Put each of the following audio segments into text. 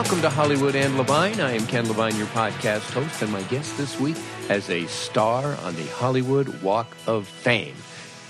Welcome to Hollywood and Levine. I am Ken Levine, your podcast host, and my guest this week as a star on the Hollywood Walk of Fame.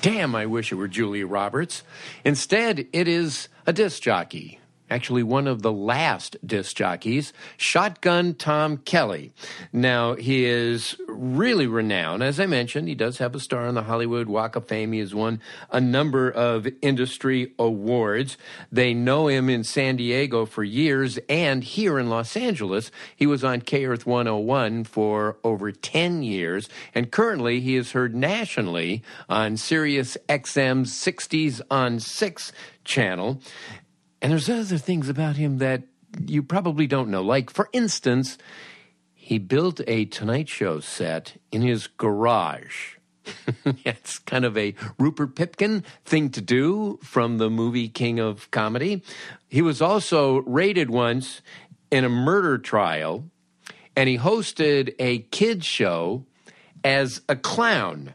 Damn, I wish it were Julia Roberts. Instead, it is a disc jockey. Actually, one of the last disc jockeys, Shotgun Tom Kelly. Now, he is really renowned. As I mentioned, he does have a star on the Hollywood Walk of Fame. He has won a number of industry awards. They know him in San Diego for years and here in Los Angeles. He was on K Earth 101 for over 10 years. And currently, he is heard nationally on Sirius XM's 60s on 6 channel. And there's other things about him that you probably don't know. Like, for instance, he built a Tonight Show set in his garage. it's kind of a Rupert Pupkin thing to do from the movie King of Comedy. He was also raided once in a murder trial, and he hosted a kids show as a clown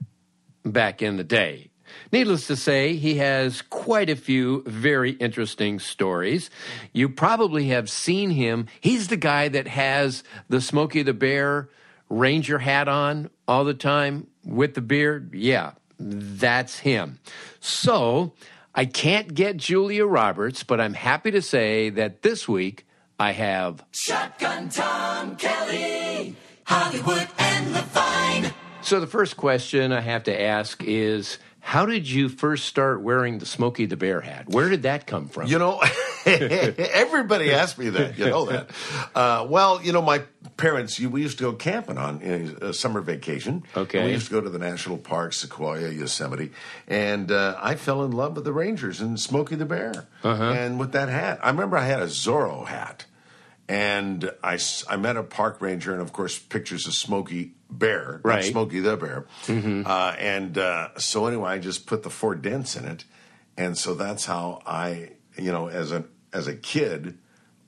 back in the day. Needless to say, he has quite a few very interesting stories. You probably have seen him. He's the guy that has the Smokey the Bear ranger hat on all the time with the beard. Yeah, that's him. So I can't get Julia Roberts, but I'm happy to say that this week I have Shotgun Tom Kelly, Hollywood and the Levine. So the first question I have to ask is how did you first start wearing the Smokey the Bear hat? Where did that come from? You know, everybody asks me that. You know that. Uh, well, you know, my parents, you, we used to go camping on a summer vacation. Okay. We used to go to the national parks, Sequoia, Yosemite, and uh, I fell in love with the Rangers and Smokey the Bear. Uh-huh. And with that hat, I remember I had a Zorro hat. And I, I met a park ranger, and of course, pictures of Smokey Bear, not Right. Smokey the Bear. Mhm. Uh, and uh, so, anyway, I just put the four dents in it. And so that's how I, you know, as a, as a kid,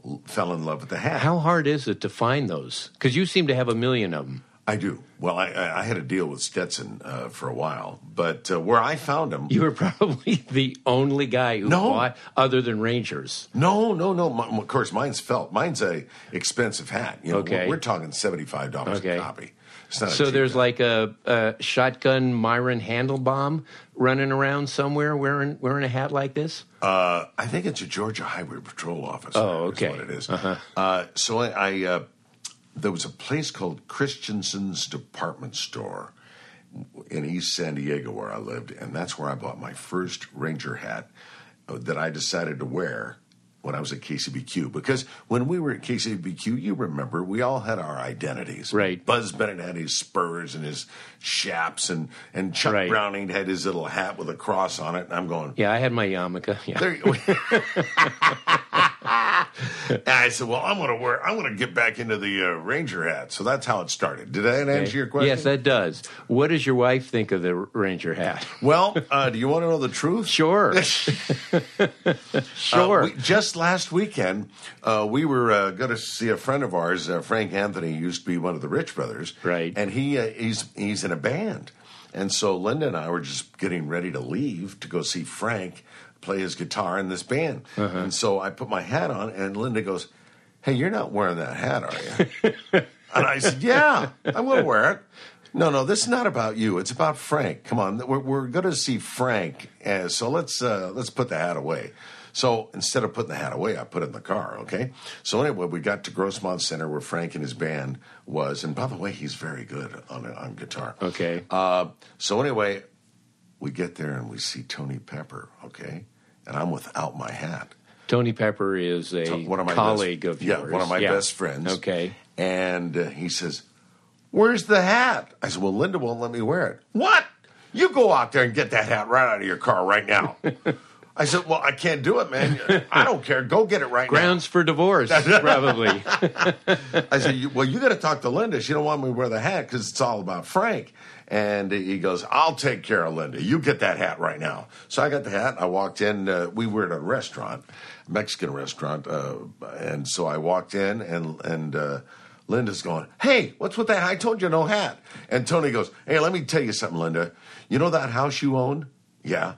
l- fell in love with the hat. How hard is it to find those? Because you seem to have a million of them. I do. Well, I, I I had a deal with Stetson uh, for a while, but uh, where I found them, You were probably the only guy who No. bought other than Rangers. no, no, no. My, of course, mine's felt. Mine's a expensive hat. You know, Okay. we're, we're talking seventy five dollars Okay. a copy. Not a So there's hat. like a, a shotgun Myron Handelbaum running around somewhere wearing wearing a hat like this. Uh, I think it's a Georgia Highway Patrol officer. Oh, okay. what it is. Uh-huh. Uh, so I, I uh, there was a place called Christensen's Department Store in East San Diego where I lived, and that's where I bought my first Ranger hat uh, that I decided to wear when I was at KCBQ. Because when we were at KCBQ, you remember we all had our identities. Right. Buzz Bennett had his spurs and his chaps, and and Chuck Right. Browning had his little hat with a cross on it. And I'm going, Yeah, I had my yarmulke. Yeah. there you I said, "Well, I'm going to wear. I'm going to get back into the uh, Ranger hat." So that's how it started. Did that answer your question? Yes, that does. What does your wife think of the Ranger hat? Well, uh, do you want to know the truth? Sure. sure. Uh, we- just last weekend, uh, we were uh, going to see a friend of ours, uh, Frank Anthony, used to be one of the Rich Brothers, Right. And he uh, he's he's in a band, and so Linda and I were just getting ready to leave to go see Frank play his guitar in this band, Uh-huh. and so I put my hat on, and Linda goes, "Hey, you're not wearing that hat, are you?" and I said, yeah, I will wear it. No, no, this is not about you. It's about Frank. Come on, we're, we're going to see Frank, uh, so let's uh, let's put the hat away. So instead of putting the hat away, I put it in the car. Okay. So anyway, we got to Grossmont Center where Frank and his band was, and by the way, he's very good on on guitar. Okay. Uh, so anyway, we get there and we see Tony Pepper. Okay, and I'm without my hat. Tony Pepper is a one of my colleague best, of yours. Yeah, one of my Yeah. best friends. Okay. And uh, he says, Where's the hat? I said, Well, Linda won't let me wear it. What? You go out there and get that hat right out of your car right now. I said, Well, I can't do it, man. I don't care. Go get it right Grounds for divorce, probably. I said, Well, you got to talk to Linda. She don't want me to wear the hat because it's all about Frank. And he goes, I'll take care of Linda. You get that hat right now. So I got the hat. I walked in. Uh, we were at a restaurant, Mexican restaurant. Uh, and so I walked in, and, and uh, Linda's going, Hey, what's with that? I told you no hat. And Tony goes, Hey, let me tell you something, Linda. You know that house you own? Yeah.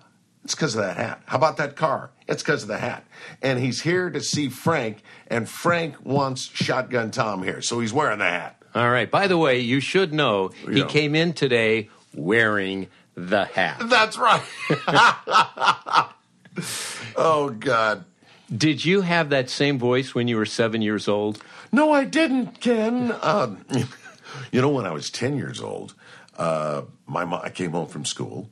It's because of that hat. How about that car? It's because of the hat. And he's here to see Frank, and Frank wants Shotgun Tom here. So he's wearing the hat. All right. By the way, you should know he came in today wearing the hat. That's right. oh, God. Did you have that same voice when you were seven years old? No, I didn't, Ken. Um, you know, when I was 10 years old, uh, my mom, I came home from school,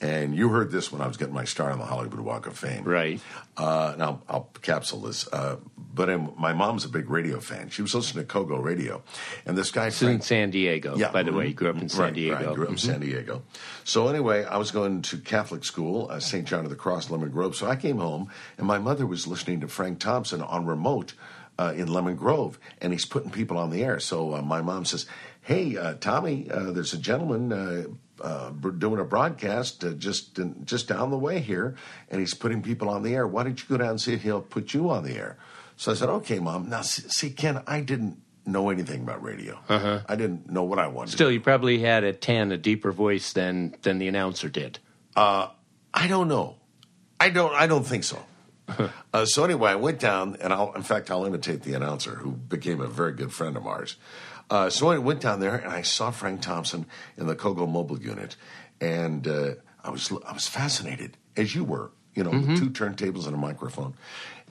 and you heard this when I was getting my start on the Hollywood Walk of Fame. Right. Uh, now, I'll capsule this. Uh, but um, my mom's a big radio fan. She was listening to Kogo Radio. And this guy, It's in San Diego. Yeah. By the way, mhm. you grew up in San right, Diego. Mm-hmm. Right, grew up in San Diego. So anyway, I was going to Catholic school, uh, St. John of the Cross, Lemon Grove. So I came home, and my mother was listening to Frank Thompson on remote uh, in Lemon Grove, and he's putting people on the air. So uh, my mom says, "Hey, uh, Tommy, uh, there's a gentleman." Uh, uh, doing a broadcast uh, just in, just down the way here, and he's putting people on the air. Why don't you go down and see if he'll put you on the air? So I said, "Okay, mom." Now, see, see Ken, I didn't know anything about radio. Uh-huh. I didn't know what I wanted. Still, you probably had a 10 a deeper voice than, than the announcer did. I don't know. I don't. I don't think so. uh, so anyway, I went down, and I'll. In fact, I'll imitate the announcer, who became a very good friend of ours. Uh, so I went down there, and I saw Frank Thompson in the Kogo mobile unit, and uh, I was I was fascinated, as you were, you know, with two turntables and a microphone.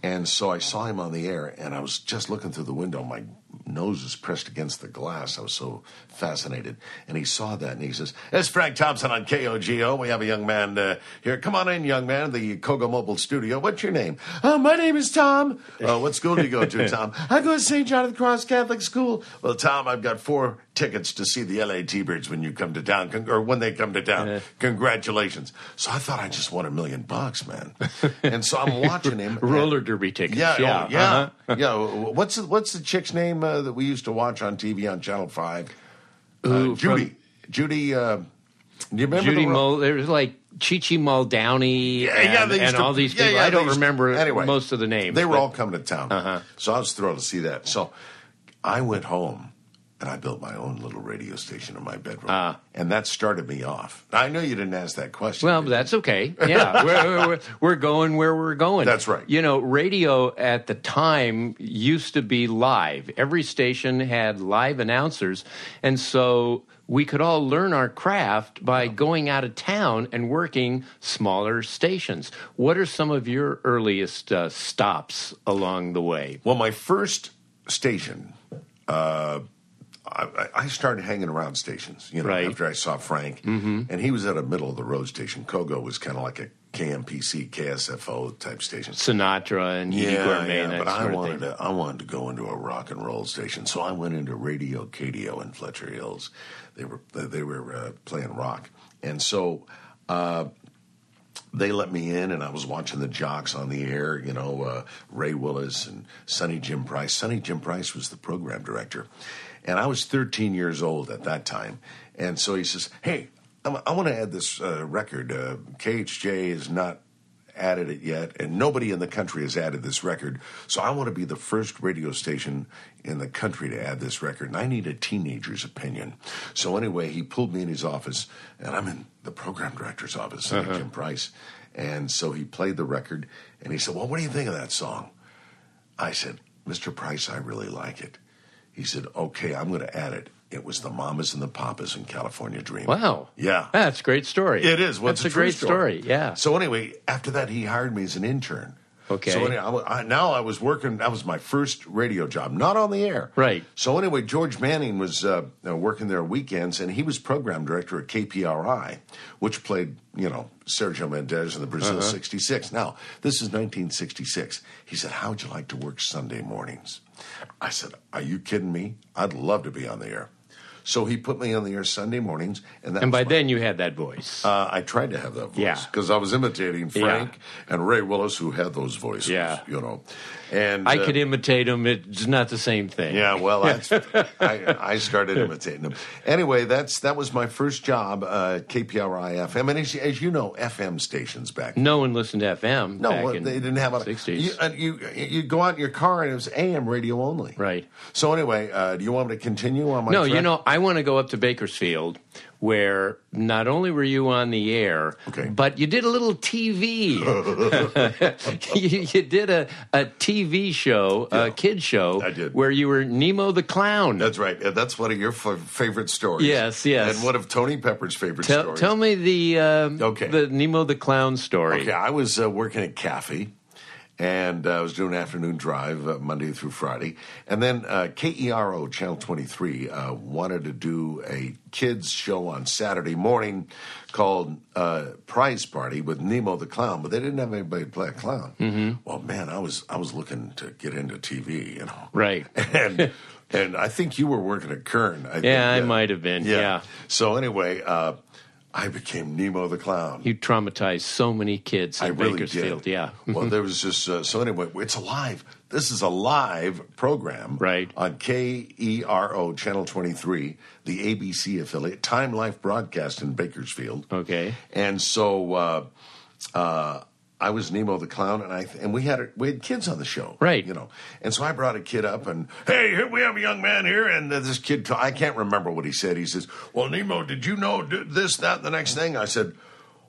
And so I saw him on the air, and I was just looking through the window. My nose was pressed against the glass. I was so fascinated. And he saw that, and he says, "It's Frank Thompson on KOGO. We have a young man uh, here. Come on in, young man, the Kogo Mobile Studio. What's your name? Oh, my name is Tom. Oh, what school do you go to, Tom? I go to St. John of the Cross Catholic School. Well, Tom, I've got four tickets to see the LA T-Birds when you come to town, Con- or when they come to town. Congratulations. So I thought I just won a million bucks, man. and so I'm watching him. Roller derby tickets. Yeah, yeah. yeah, yeah. uh-huh. yeah. What's the, what's the chick's name uh, that we used to watch on TV on Channel Five? Uh, Judy. Judy. Uh, do you remember Judy the Mul, there was like Chi Chi Muldowney Yeah, and, yeah, they and to- all these yeah, people. yeah, I don't used to- remember anyway, most of the names. They were but- all coming to town, Uh-huh. so I was thrilled to see that. So I went home and I built my own little radio station in my bedroom, Ah. and that started me off. I know you didn't ask that question. Well, that's okay. Yeah, we're, we're, we're going where we're going. That's right. You know, radio at the time used to be live. Every station had live announcers, and so we could all learn our craft by going out of town and working smaller stations. What are some of your earliest uh, stops along the way? Well, my first station, uh, I, I started hanging around stations, you know, Right. after I saw Frank. Mm-hmm. And he was at a middle of the road station. Kogo was kind of like a KMPC, KSFO type station. Sinatra and Yeah, Gormé yeah, but I wanted to. I wanted to go into a rock and roll station, so I went into Radio KDO in Fletcher Hills. They were they were uh, playing rock, and so uh, they let me in, and I was watching the jocks on the air. You know, uh, Ray Willis and Sonny Jim Price. Sonny Jim Price was the program director, and I was 13 years old at that time. And so he says, "Hey, I'm, I want to add this uh, record. Uh, KHJ is not." added it yet, and nobody in the country has added this record. So I want to be the first radio station in the country to add this record, and I need a teenager's opinion. So anyway, he pulled me in his office, and I'm in the program director's office, uh Jim Price. And so he played the record, and he said, "Well, what do you think of that song?" I said, "Mr. Price, I really like it." He said, "Okay, I'm going to add it." It was the Mamas and the Papas in California Dream. Wow. Yeah. That's a great story. It is. Well, That's it's a, true great story. Yeah. So anyway, after that, he hired me as an intern. Okay. So anyway, I, I, now I was working. That was my first radio job, not on the air. Right. So anyway, George Manning was uh, uh, working there weekends, and he was program director at KPRI, which played you know Sergio Mendes and the Brasil Uh-huh. '66. Now this is 1966. He said, "How'd you like to work Sunday mornings?" I said, "Are you kidding me? I'd love to be on the air." So he put me on the air Sunday mornings, and that And by my- then you had that voice. uh, I tried to have that voice Yeah. because I was imitating Frank and Ray Willis, who had those voices. Yeah. you know, and I uh, could imitate him. It's not the same thing. Yeah, well, I, I started imitating them. Anyway, that's that was my first job, uh, KPRI FM, and as, as you know, FM stations back. Then. No one listened to FM. No, back well, they didn't have a 60s. You, you you go out in your car and it was AM radio only. Right. So anyway, uh, do you want me to continue on my? no, you know, I want to go up to Bakersfield, where not only were you on the air, Okay. but you did a little TV. you, you did a, a TV show, a Yeah, kid show, I did. where you were Nemo the clown. That's right. Uh, That's one of your f- favorite stories. Yes, yes. And one of Tony Pepper's favorite tell, stories. tell me the um, Okay. the Nemo the clown story. Okay, I was uh, working at KAFY, and uh, I was doing an afternoon drive uh, Monday through Friday, and then uh, KERO Channel Twenty Three uh, wanted to do a kids show on Saturday morning called uh, Prize Party with Nemo the Clown, but they didn't have anybody to play a clown. Mm-hmm. Well, man, I was I was looking to get into TV, you know, Right. and. And I think you were working at Kern. I think, Yeah, I uh, might have been, yeah. So anyway, uh, I became Nemo the Clown. You traumatized so many kids in I really Bakersfield. did. Yeah. well, there was just uh, so anyway. It's alive. This is a live program, Right. On KERO Channel Twenty Three, the ABC affiliate, Time Life broadcast in Bakersfield. Okay. And so uh, uh, I was Nemo the clown, and I and we had we had kids on the show, Right. You know, and so I brought a kid up, and hey, here we have a young man here, and this kid, I can't remember what he said. He says, "Well, Nemo, did you know this, that, and the next thing?" I said.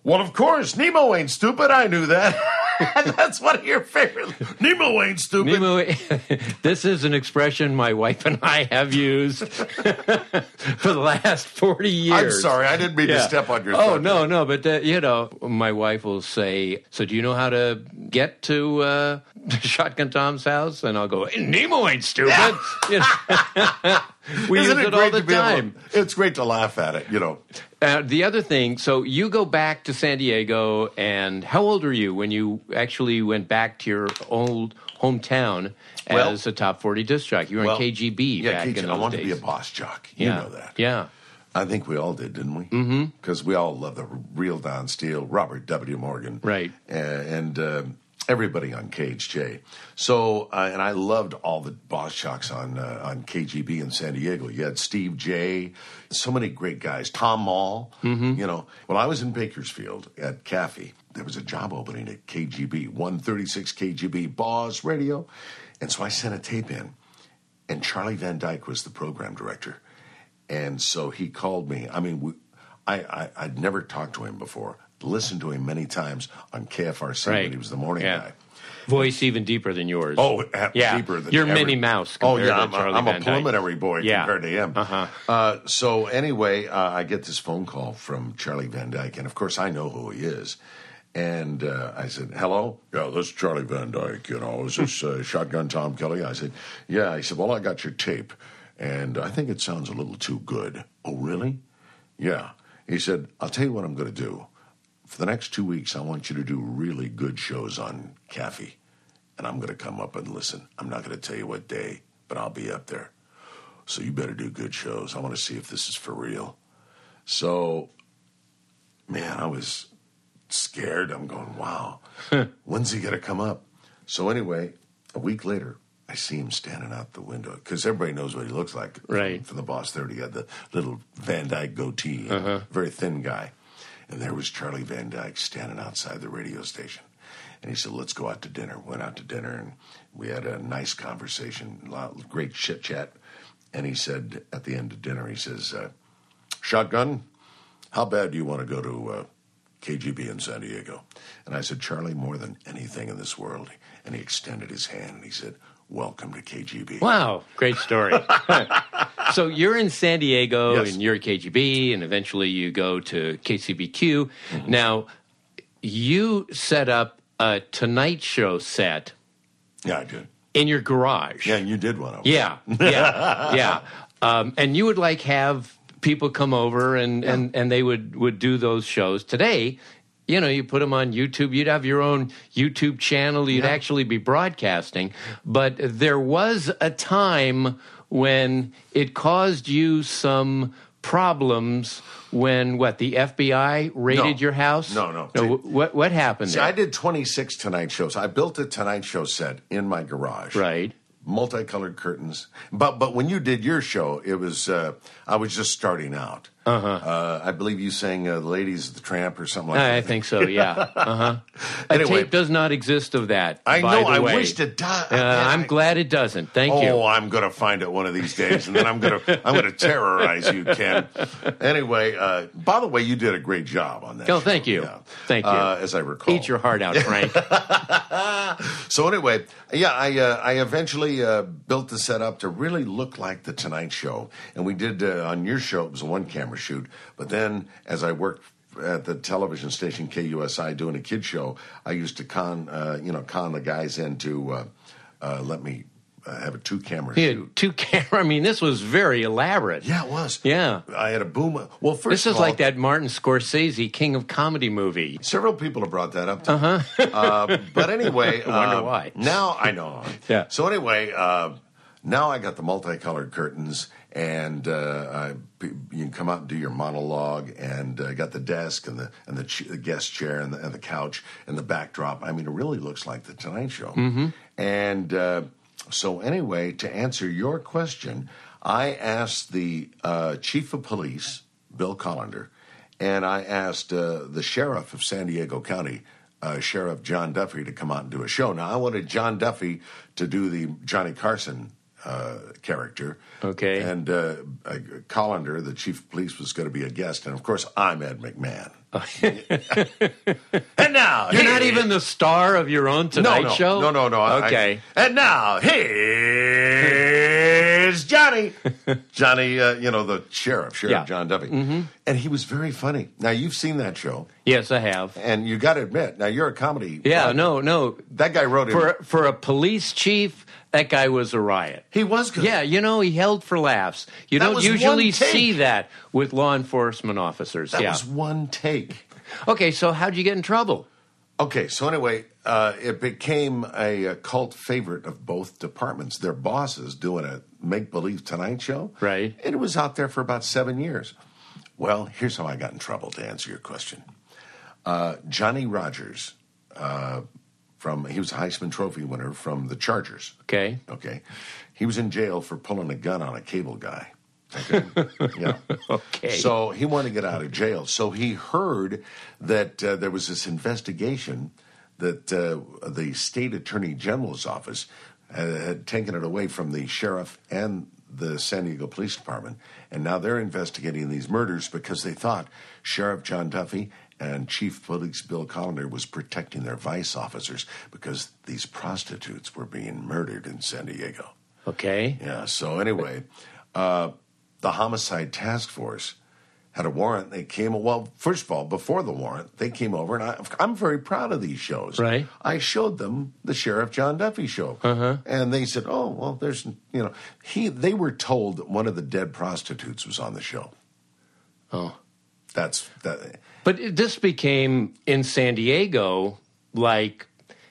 Well, of course, Nemo ain't stupid. I knew that. That's one of your favorite. Nemo ain't stupid. Nemo, this is an expression my wife and I have used for the last 40 years. I'm sorry, I didn't mean to step on your. Oh, thunder. no, no, but, uh, you know, my wife will say, So do you know how to get to uh, Shotgun Tom's house? And I'll go, Nemo ain't stupid. You know? we Isn't use it it all the to be able- time. it's great to laugh at it, you know. Uh, the other thing, so you go back to San Diego, and how old were you when you actually went back to your old hometown Well- as a top 40 disc jockey? You were Well, in KGB Yeah, back KG, in I wanted days. to be a boss jock. You yeah. know that. Yeah. I think we all did, didn't we? Mm-hmm. Because we all love the real Don Steele, Robert W. Morgan, Right. uh, and um everybody on KHJ. So, uh, and I loved all the boss jocks on uh, on KGB in San Diego. You had Steve J. So many great guys. Tom Mall. Mm-hmm. You know, when I was in Bakersfield at KAFY, there was a job opening at KGB, 136 KGB Boss Radio, and so I sent a tape in, and Charlie Van Dyke was the program director. And so he called me. I mean, we, I, I, I'd never talked to him before, listened to him many times on KFRC Right. when he was the morning Yeah. guy. Voice even deeper than yours. Oh, yeah. deeper than You're every- Minnie Mouse. Oh compared yeah, to I'm, a, I'm a preliminary boy Yeah. compared to him. Uh-huh. Uh, so anyway, uh, I get this phone call from Charlie Van Dyke, and of course I know who he is. And uh, I said, "Hello, yeah, this is Charlie Van Dyke. You know, is this uh, Shotgun Tom Kelly?" I said, "Yeah." He said, "Well, I got your tape, and I think it sounds a little too good." Oh, really? Yeah. He said, "I'll tell you what I'm going to do. For the next two weeks, I want you to do really good shows on KAFY, and I'm going to come up and listen. I'm not going to tell you what day, but I'll be up there. So you better do good shows. I want to see if this is for real." So, man, I was scared. I'm going, wow, when's he going to come up? So, anyway, a week later, I see him standing out the window because everybody knows what he looks like. Right. From, the Boss 30. He had the little Van Dyke goatee, know, very thin guy. And there was Charlie Van Dyke standing outside the radio station. And he said, let's go out to dinner. Went out to dinner and we had a nice conversation, a lot, great chit chat. And he said, at the end of dinner, he says, uh, Shotgun, how bad do you want to go to uh, KGB in San Diego? And I said, Charlie, more than anything in this world. And he extended his hand and he said, welcome to KGB. Wow, great story. so you're in San Diego Yes. and you're at KGB, and eventually you go to KCBQ. Mm-hmm. Now, you set up a Tonight Show set Yeah, I did. in your garage. Yeah, and you did one of them. Yeah, yeah, yeah. Um, and you would like have people come over and, and, and they would, would do those shows. Today, you know, you put them on YouTube. You'd have your own YouTube channel. You'd Yeah. actually be broadcasting. But there was a time when it caused you some problems when what the FBI raided No. your house? No, no. wh- what what happened? See, there? I did 26 Tonight shows. I built a Tonight Show set in my garage. right. Multicolored curtains. But but when you did your show, it was uh, I was just starting out. Uh-huh. I believe you sang uh, the "Ladies of the Tramp" or something like that. I think so. Yeah. Uh huh. A tape does not exist of that. I by know. I way. wished it did. Uh, I'm glad it doesn't. Thank Oh, you. Oh, I'm going to find it one of these days, and then I'm going to I'm going to terrorize you, Ken. Anyway, uh, by the way, you did a great job on that. Oh, show. thank you. Yeah. Thank you. Uh, as I recall, Eat your heart out, Frank. So anyway, yeah, I uh, I eventually uh, built the setup to really look like the Tonight Show, and we did uh, on your show. It was a one camera shoot, but then as I worked at the television station KUSI doing a kid show, I used to con uh, you know con the guys into uh, uh, let me uh, have a two camera shoot. two camera. I mean, this was very elaborate. Yeah, it was. Yeah. I had a boom. Well, first This is all, like that Martin Scorsese King of Comedy movie. Several people have brought that up. Uh-huh. uh, but anyway, I wonder uh, why. Now I know. Yeah. So anyway, uh, now I got the multicolored curtains, and uh, I, you can come out and do your monologue, and uh, got the desk and the and the, ch- the guest chair and the, and the couch and the backdrop. I mean, it really looks like the Tonight Show. Mm-hmm. And uh, so anyway, to answer your question, I asked the uh, chief of police, Bill Kolender, and I asked uh, the sheriff of San Diego County, uh, Sheriff John Duffy, to come out and do a show. Now, I wanted John Duffy to do the Johnny Carson uh, character. Okay. And uh, Kolender, the chief of police, was going to be a guest. And of course, I'm Ed McMahon. and now, You're not even the star of your own Tonight no, no, Show? No, no, no. I- Okay. and now here's Johnny. Johnny, uh, you know the sheriff, Sheriff Yeah. John Duffy, mm-hmm. and he was very funny. Now you've seen that show, yes, I have. and you got to admit, now you're a comedy. Yeah, writer. no, no. that guy wrote it. For for a police chief, that guy was a riot. he was good. Yeah, you know, he held for laughs. You That don't usually see that with law enforcement officers. that yeah. was one take. Okay, so how'd you get in trouble? Okay, so anyway, uh, it became a, a cult favorite of both departments. Their bosses doing a make believe Tonight Show. Right. And it was out there for about seven years. Well, here's how I got in trouble to answer your question. Uh, Johnny Rodgers, uh, from he was a Heisman Trophy winner from the Chargers. Okay. Okay, he was in jail for pulling a gun on a cable guy. Okay, yeah. Okay. So he wanted to get out of jail. So he heard that uh, there was this investigation that uh, the state attorney general's office had, had taken it away from the sheriff and the San Diego Police Department, and now they're investigating these murders because they thought Sheriff John Duffy and Chief Police Bill Kolender was protecting their vice officers because these prostitutes were being murdered in San Diego. Okay. Yeah. So anyway, uh, the homicide task force had a warrant. They came. Well, first of all, before the warrant, they came over, and I, I'm very proud of these shows. Right. I showed them the Sheriff John Duffy show, uh-huh. and they said, "Oh, well, there's you know he." They were told that one of the dead prostitutes was on the show. Oh. That's that. But this became in San Diego like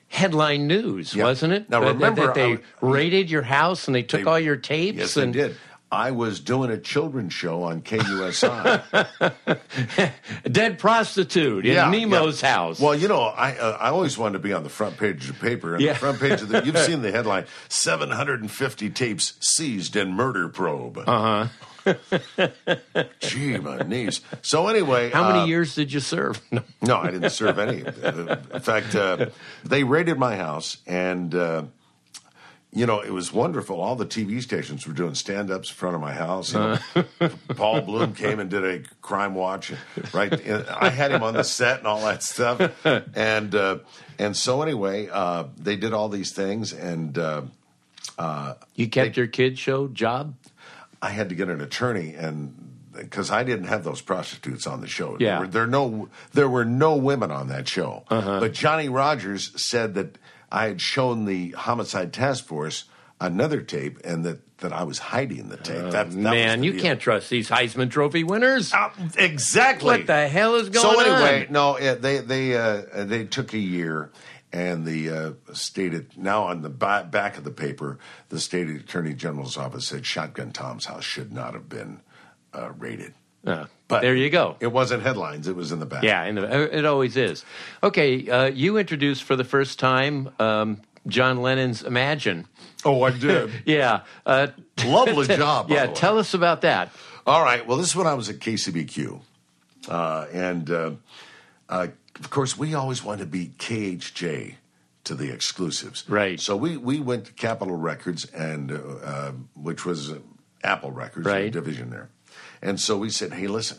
headline news, Yeah. wasn't it? Now, remember, that they I- raided your house and they took They- all your tapes. Yes, and they did. I was doing a children's show on KUSI. Dead prostitute in Yeah, Nemo's yeah. house. Well, you know, I uh, I always wanted to be on the front page of the paper. Yeah. the front page of the you've seen the headline: seven hundred and fifty tapes seized in murder probe. Uh huh. Gee, my knees. So anyway, How many uh, years did you serve? No. I didn't serve any. Uh, In fact, uh, they raided my house, and uh, you know it was wonderful. All the TV stations were doing stand-ups in front of my house. Know, Paul Bloom came and did a crime watch. Right, And I had him on the set and all that stuff. And uh, and so anyway, uh, they did all these things, and uh, You kept your kid show job? I had to get an attorney and because I didn't have those prostitutes on the show. Yeah. There were, there no there were no women on that show. Uh-huh. But Johnny Rodgers said that I had shown the homicide task force another tape and that, that I was hiding the tape. that, that Uh, Man, you deal. can't trust these Heisman Trophy winners. Uh, exactly. What the hell is going on? so anyway, on? no, uh, they they uh, they took a year, and the uh, state now on the back of the paper, the state attorney general's office said Shotgun Tom's house should not have been uh, raided. Uh, But there you go. It wasn't headlines; it was in the back. Yeah, and it always is. Okay, uh, you introduced for the first time um, John Lennon's Imagine. Oh, I did. Yeah. Uh, Lovely job. yeah, the tell us about that. All right. Well, this is when I was at KCBQ, uh, and uh, of course, we always want to be KHJ to the exclusives. Right. So we we went to Capitol Records, and uh, uh, which was uh, Apple Records, Right. division there, and so we said, "Hey, listen,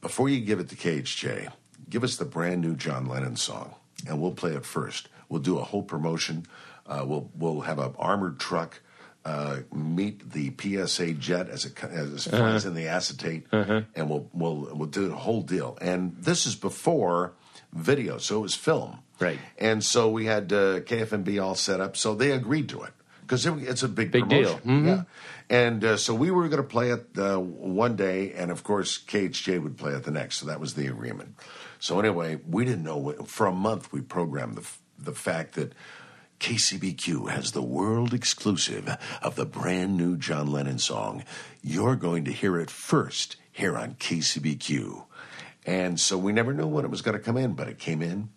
before you give it to KHJ, give us the brand new John Lennon song, and we'll play it first. We'll do a whole promotion. Uh, we'll we'll have an armored truck." Uh, meet the PSA jet as it as it flies Uh-huh. in the acetate, and we'll we'll we'll do the whole deal. And this is before video, so it was film, Right. And so we had uh, KFMB all set up, so they agreed to it because it's a big Big promotion. deal. Mhm. Yeah, and uh, so we were going to play it uh, one day, and of course KHJ would play it the next. So that was the agreement. So anyway, we didn't know what, for a month. We programmed the the fact that. KCBQ has the world exclusive of the brand new John Lennon song. You're going to hear it first here on KCBQ. And so we never knew when it was going to come in, but it came in.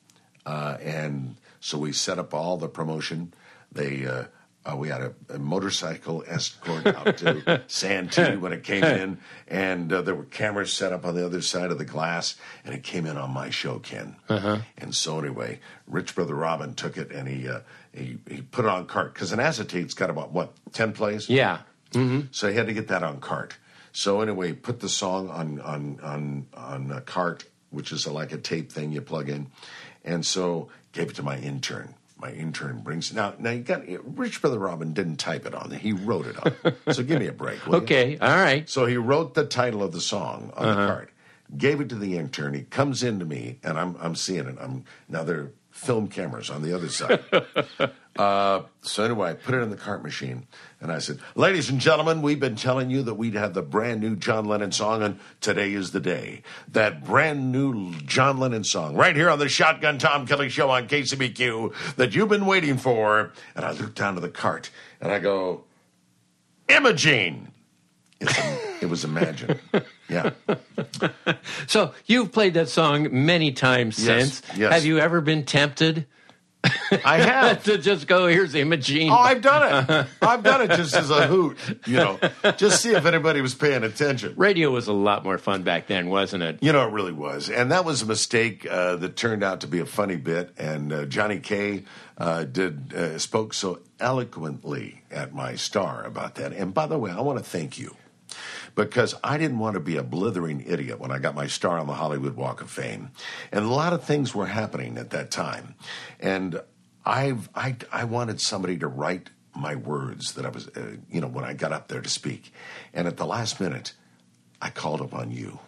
Uh, and so we set up all the promotion. They uh, uh, we had a, a motorcycle escort out to Santee when it came in, and uh, there were cameras set up on the other side of the glass, and it came in on my show, Ken. And so anyway, Rich Brother Robin took it and he uh, he, he put it on cart because an acetate's got about what ten plays. Yeah. Mm-hmm. So he had to get that on cart. So anyway, put the song on on on on a cart, which is like a tape thing you plug in, and so gave it to my intern. My intern brings now. Now you got Rich Brother Robin didn't type it on; he wrote it on. so give me a break. will you? Okay. All right. So he wrote the title of the song on the uh-huh. card, gave it to the intern. He comes in to me, and I'm I'm seeing it. I'm now there are film cameras on the other side. uh, so anyway, I put it in the cart machine, and I said, "Ladies and gentlemen, we've been telling you that we'd have the brand new John Lennon song, and today is the day. That brand new John Lennon song, right here on the Shotgun Tom Kelly Show on KCBQ, that you've been waiting for." And I look down to the cart, and I go, "Imogene." It was Imagine. Yeah. So you've played that song many times Yes, since. yes. Have you ever been tempted I have. to just go, here's Imogene? Oh, I've done it. I've done it just as a hoot, you know, just see if anybody was paying attention. Radio was a lot more fun back then, wasn't it? You know, it really was. And that was a mistake uh, that turned out to be a funny bit. And uh, Johnny Kay uh, did uh, spoke so eloquently at my star about that. And by the way, I want to thank you because I didn't want to be a blithering idiot when I got my star on the Hollywood Walk of Fame. And a lot of things were happening at that time. And I've, I, I wanted somebody to write my words that I was, uh, you know, when I got up there to speak. And at the last minute, I called upon you.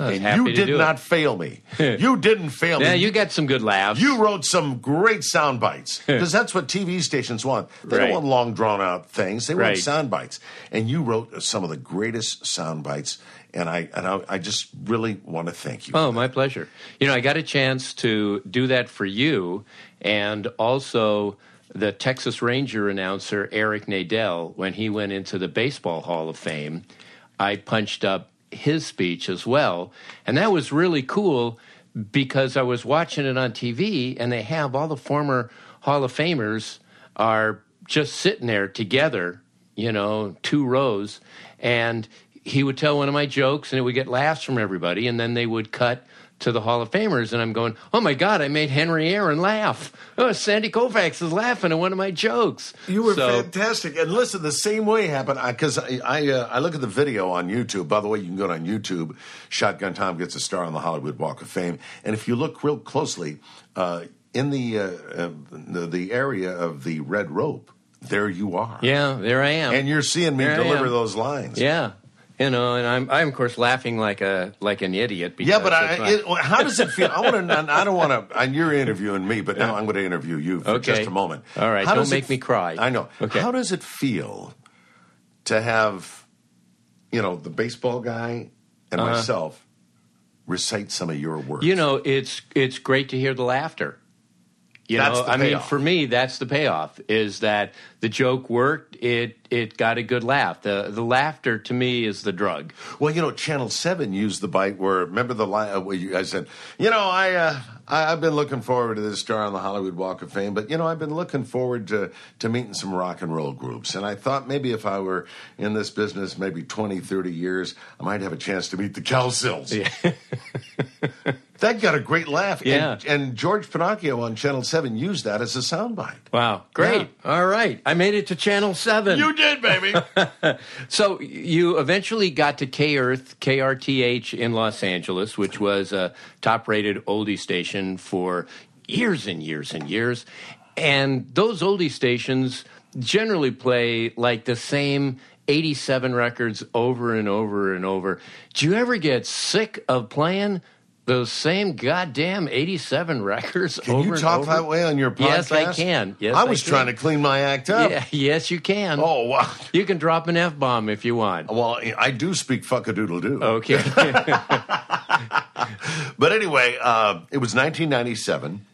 And you did do it. not fail me. you didn't fail Yeah, me. Yeah, you got some good laughs. You wrote some great sound bites because that's what TV stations want. They Right. don't want long, drawn out things. They Right. want sound bites. And you wrote uh, some of the greatest sound bites. And I and I, I just really want to thank you. Oh, my pleasure. You know, I got a chance to do that for you and also the Texas Ranger announcer Eric Nadel when he went into the Baseball Hall of Fame. I punched up his speech as well, and that was really cool because I was watching it on TV and they have all the former Hall of Famers are just sitting there together, you know, two rows. And he would tell one of my jokes and it would get laughs from everybody. And then they would cut to the Hall of Famers and I'm going, "Oh my god, I made Henry Aaron laugh. Oh, Sandy Koufax is laughing at one of my jokes." You were So- fantastic. And listen, the same way happened because I I, uh, I look at the video on YouTube. By the way, you can go on YouTube. Shotgun Tom gets a star on the Hollywood Walk of Fame. And if you look real closely, uh, in the, uh, uh, the the area of the red rope, there you are. Yeah, there I am. And you're seeing me There deliver those lines. yeah, you know, and I'm I'm of course laughing like a like an idiot. Because Yeah, but I, it, how does it feel? I want to. I don't want to. And you're interviewing me, but now I'm going to interview you for Okay. just a moment. All right, How don't make it- me cry. I know. Okay. How does it feel to have, you know, the baseball guy and myself recite some of your words? Uh-huh. You know, it's it's great to hear the laughter. You That's know, I mean, for me, that's the payoff. Is that the joke worked? It it got a good laugh. The the laughter to me is the drug. Well, you know, Channel Seven used the bite where remember the line uh, where you guys said, you know, I, uh, I I've been looking forward to this star on the Hollywood Walk of Fame, but you know, I've been looking forward to to meeting some rock and roll groups, and I thought maybe if I were in this business, maybe 20, 30 years, I might have a chance to meet the Cowsills. that got a great laugh. Yeah. and, and George Pennacchio on Channel Seven used that as a soundbite. Wow, great! All right, I made it to Channel Seven. You did, baby. So you eventually got to K Earth, KRTH in Los Angeles, which was a top rated oldie station for years and years and years. And those oldie stations generally play like the same 87 records over and over and over. Do you ever get sick of playing those same goddamn 87 records Can over you talk that way on your podcast? Yes, I can. Yes, I I was can. trying to clean my act up. Yeah, yes, you can. Oh wow. You can drop an F bomb if you want. Well, I do speak fuckadoodle doo. Okay. But anyway, uh, it was 1997,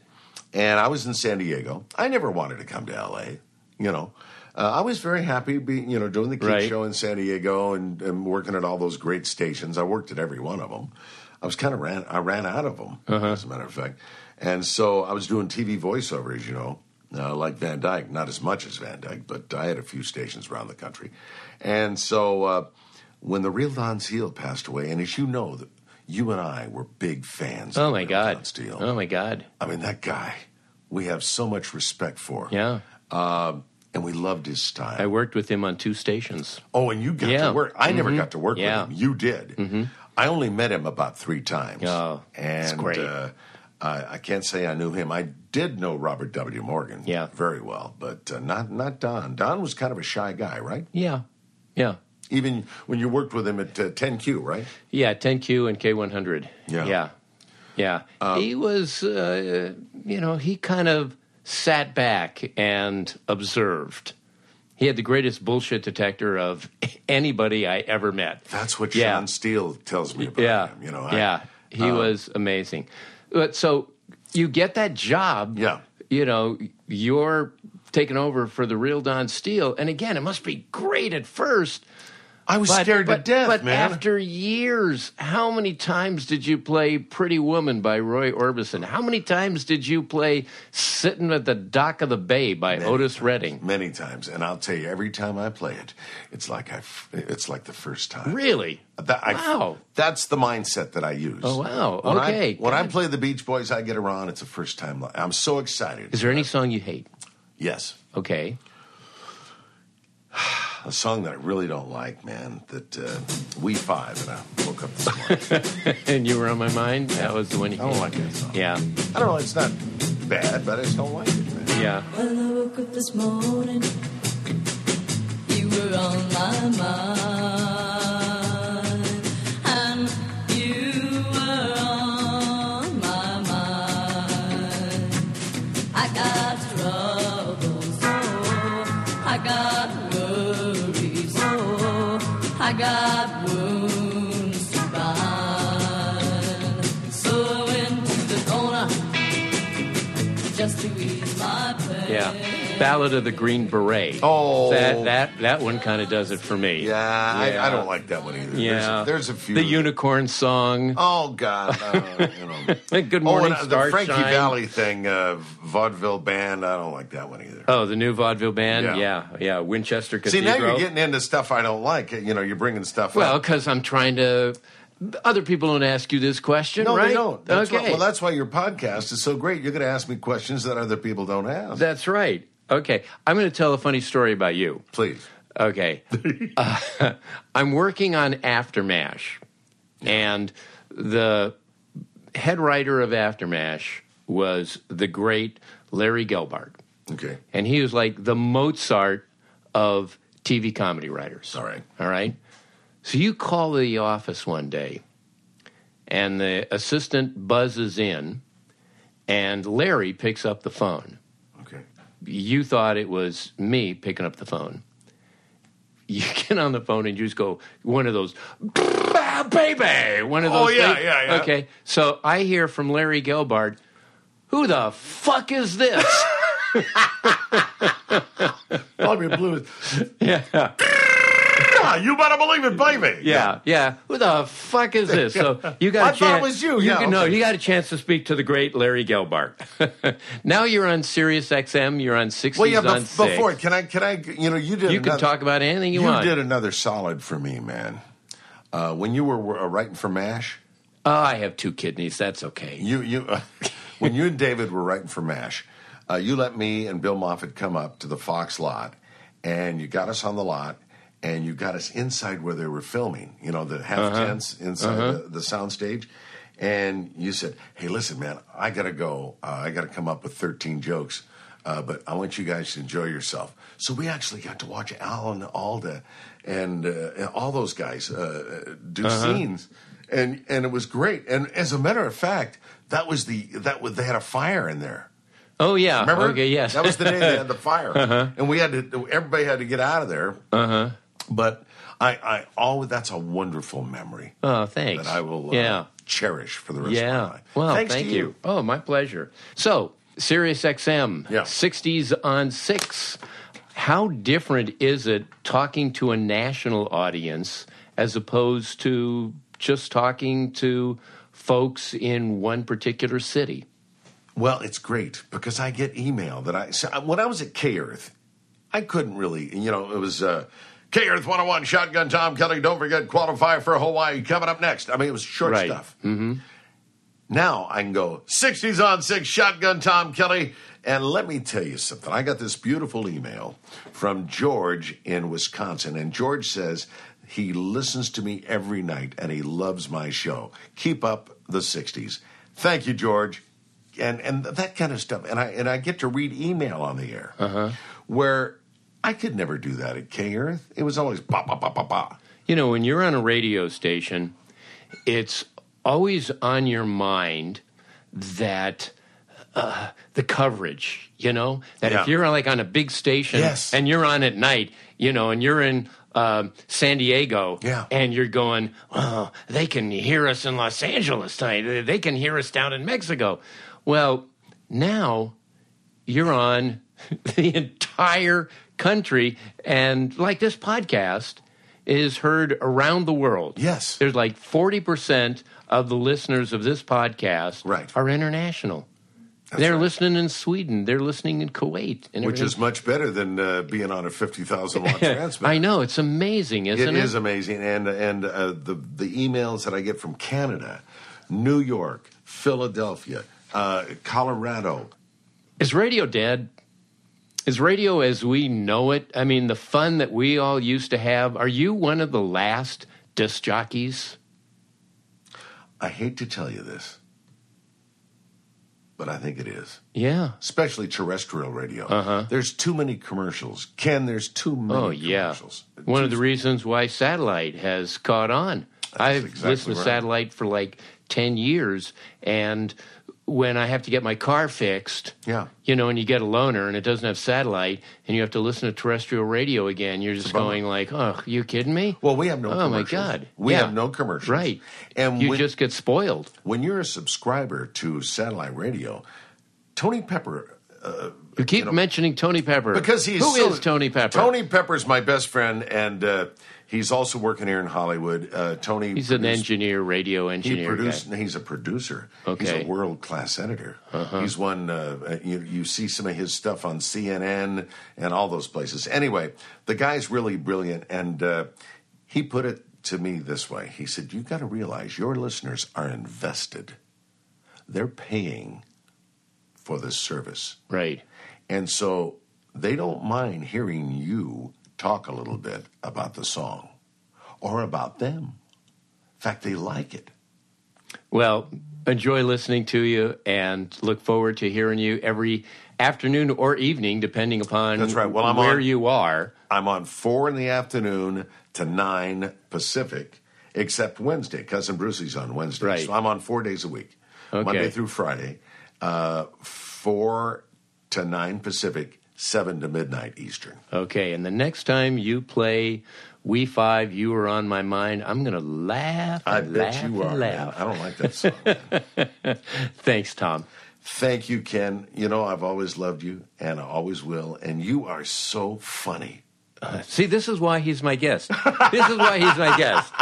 and I was in San Diego. I never wanted to come to LA. You know, uh, I was very happy being, you know, doing the kid Right. show in San Diego and, and working at all those great stations. I worked at every one of them. I was kind of ran. I ran out of them, as a matter of fact. And so I was doing TV voiceovers, you know, uh, like Van Dyke. Not as much as Van Dyke, but I had a few stations around the country. And so uh, when the real Don Steele passed away, and as you know, that you and I were big fans. Oh of my God! Don Steele. Oh my God! I mean, that guy, we have so much respect for. Yeah, Um, and we loved his style. I worked with him on two stations. oh, and you got Yeah. to work. I never got to work Yeah. with him. You did. I only met him about three times. Oh, and that's great. Uh, I, I can't say I knew him. I did know Robert W. Morgan. Yeah. very well, but uh, not not Don. Don was kind of a shy guy, right? Yeah, yeah, Even when you worked with him at uh, 10Q, right? yeah. 10Q and K100. Yeah. yeah, yeah. he was, uh, you know, he kind of sat back and observed. He had the greatest bullshit detector of anybody I ever met. That's what Yeah. Sean Steele tells me about yeah, him. You know, I- yeah, he um, was amazing. But so you get that job. Yeah. you know, you're taking over for the real Don Steele, and again, it must be great at first. I was But, scared but, to death, but man. after years, how many times did you play Pretty Woman by Roy Orbison? How many times did you play Sitting at the Dock of the Bay by Otis Redding? many times, and I'll tell you, every time I play it, it's like I, it's like the first time. Really? That, I, Wow. That's the mindset that I use. Oh, wow. When Okay, I, when I play the Beach Boys, I get around. It's the first time. I'm so excited. Is there any song you hate? Yes, Okay. A song that I really don't like, man. That uh, we five, and I woke up this morning. and you were on my mind? That was the one you I don't hate. like that song. Yeah. I don't know. It's not bad, but I just don't like it. Man. Yeah. When I woke up this morning, you were on my mind, Ballad of the Green Beret. Oh. That that that one kind of does it for me. Yeah, I, Yeah. I don't like that one either. Yeah. there's a, there's a few. The unicorn song. Oh God, uh, you know. Good morning, oh, and, uh, the Frankie Starshine. Valley thing, uh, vaudeville band. I don't like that one either. Oh, the new vaudeville band. Yeah. Yeah, yeah. Winchester Cathedral. See, now you're getting into stuff I don't like. You know, you're bringing stuff well, because I'm trying to. Other people don't ask you this question, No, right? they don't. That's okay. why, well, that's why your podcast is so great. You're going to ask me questions that other people don't ask. That's right. Okay, I'm going to tell a funny story about you. Please. Okay. uh, I'm working on Aftermash, and the head writer of Aftermash was the great Larry Gelbart. Okay. and he was like the Mozart of TV comedy writers. All right. All right. So you call the office one day, and the assistant buzzes in, and Larry picks up the phone. Okay. You thought it was me picking up the phone. You get on the phone and you just go one of those, "Ah, baby, one of those. Oh, yeah, things. yeah, yeah. Okay, so I hear from Larry Gelbart, "Who the fuck is this?" Probably blues. yeah. Yeah, you better believe it, baby. Yeah, yeah. Who the fuck is this? So you got I a thought it was you. Yeah, can, No, you got a chance to speak to the great Larry Gelbart. now you're on Sirius XM. You're on 60s Well, yeah, on bef- 6. before can I? Can I? You know, you did. you can another- talk about anything you, want. You want. did another solid for me, man. Uh, when you were uh, writing for Mash, Oh, I have two kidneys. That's okay. you you uh, when you and David were writing for Mash, uh, you let me and Bill Moffat come up to the Fox lot, and you got us on the lot, and you got us inside where they were filming. You know, the half Uh-huh. tents inside the, the sound stage. And you said, "Hey, listen, man, I gotta go. Uh, I gotta come up with 13 jokes, uh, but I want you guys to enjoy yourself." So we actually got to watch Alan Alda and, uh, and all those guys uh, do scenes, and and it was great. And as a matter of fact, that was the that was they had a fire in there. Oh, yeah. Remember? Okay, yes. Uh-huh. That was the day they had the fire, and we had to. Everybody had to get out of there. Uh huh. But I, I always that's a wonderful memory oh, thanks. that I will uh, yeah. cherish for the rest of my life. Well, Thanks thank to you. Oh, my pleasure. So, Sirius XM, Yeah. 60s on 6. How different is it talking to a national audience as opposed to just talking to folks in one particular city? Well, it's great because I get email that I so when I was at K Earth, I couldn't really, you know, it was uh, K Earth 101 Shotgun Tom Kelly. Don't forget qualify for Hawaii coming up next. I mean, it was short Right. stuff. Mm-hmm. Now I can go 60s on six Shotgun Tom Kelly. And let me tell you something. I got this beautiful email from George in Wisconsin, and George says he listens to me every night and he loves my show. Keep up the 60s. Thank you, George and and that kind of stuff. And I and I get to read email on the air, Uh-huh. where I could never do that at K Earth. It was always ba ba ba ba ba. You know, when you're on a radio station, it's always on your mind that uh, the coverage, you know, that if you're like on a big station Yes. and you're on at night, you know, and you're in um, San Diego, Yeah. and you're going, oh, they can hear us in Los Angeles tonight. They can hear us down in Mexico. Well, now you're on the entire country, and like this podcast is heard around the world. Yes. There's like 40% of the listeners of this podcast Right. are international. They're right. listening in Sweden. They're listening in Kuwait. And Which is much better than uh, being on a fifty thousand watt transmitter. I know. It's amazing, isn't It it? is amazing, and and uh, the the emails that I get from Canada, New York, Philadelphia, uh, Colorado. Is radio dead? Is radio as we know it? I mean, the fun that we all used to have. Are you one of the last disc jockeys? I hate to tell you this, but I think it is. Yeah. Especially terrestrial radio. Uh-huh. There's too many commercials. Ken, there's too many Oh, yeah. commercials. One of the reasons why satellite has caught on. I've exactly listened to satellite for like 10 years, and when I have to get my car fixed, Yeah. you know, and you get a loaner and it doesn't have satellite, and you have to listen to terrestrial radio again, you're just going like, oh, you kidding me? Well, we have no Oh, my. God. We Yeah. have no commercials. Right. And you when, just get spoiled. when you're a subscriber to satellite radio, Tony Pepper. Uh, You keep know, mentioning Tony Pepper. because he's Who so- is Tony Pepper? Tony Pepper's my best friend, and uh, he's also working here in Hollywood. Uh, Tony, He's an engineer, radio engineer. He produced. He's a producer. Okay. Uh-huh. He's a world class editor. He's won. Uh, you, you see some of his stuff on CNN and all those places. Anyway, the guy's really brilliant, and uh, he put it to me this way. He said, "You've got to realize your listeners are invested. They're paying for this service, Right. and so they don't mind hearing you talk a little bit about the song or about them. In fact, they like it." Well, enjoy listening to you and look forward to hearing you every afternoon or evening, depending upon That's right. Well, I'm where on- you are. I'm on four in the afternoon to nine Pacific, except Wednesday. Cousin Brucie's on Wednesday, Right. so I'm on four days a week, Okay. Monday through Friday, uh, four to nine Pacific, seven to midnight Eastern. Okay, and the next time you play We Five, You Are On My Mind, I'm going to laugh I bet laugh you and are. Man. laugh. I don't like that song. Thanks, Tom. Thank you, Ken. You know I've always loved you, and I always will. And you are so funny. Uh, see, this is why he's my guest. This is why he's my guest.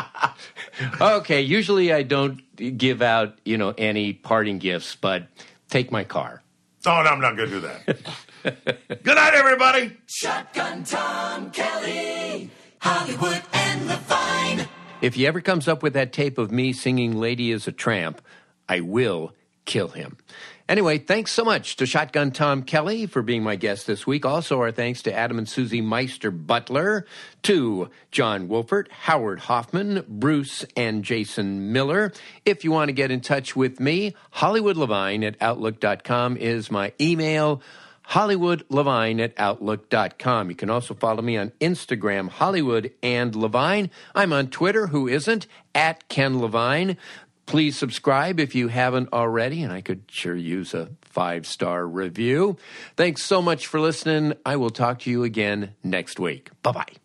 Okay, usually I don't give out, you know, any parting gifts, but take my car. Oh, no, I'm not going to do that. Good night, everybody. Shotgun Tom Kelly, Hollywood and Levine. If he ever comes up with that tape of me singing Lady is a Tramp, I will kill him. Anyway, thanks so much to Shotgun Tom Kelly for being my guest this week. Also, our thanks to Adam and Susie Meister Butler, to John Wolfert, Howard Hoffman, Bruce and Jason Miller. If you want to get in touch with me, HollywoodLevine at Outlook.com is my email. HollywoodLevine at Outlook.com. You can also follow me on Instagram, Hollywood and Levine. I'm on Twitter, who isn't, at Ken Levine. Please subscribe if you haven't already, and I could sure use a five star review. Thanks so much for listening. I will talk to you again next week. Bye bye.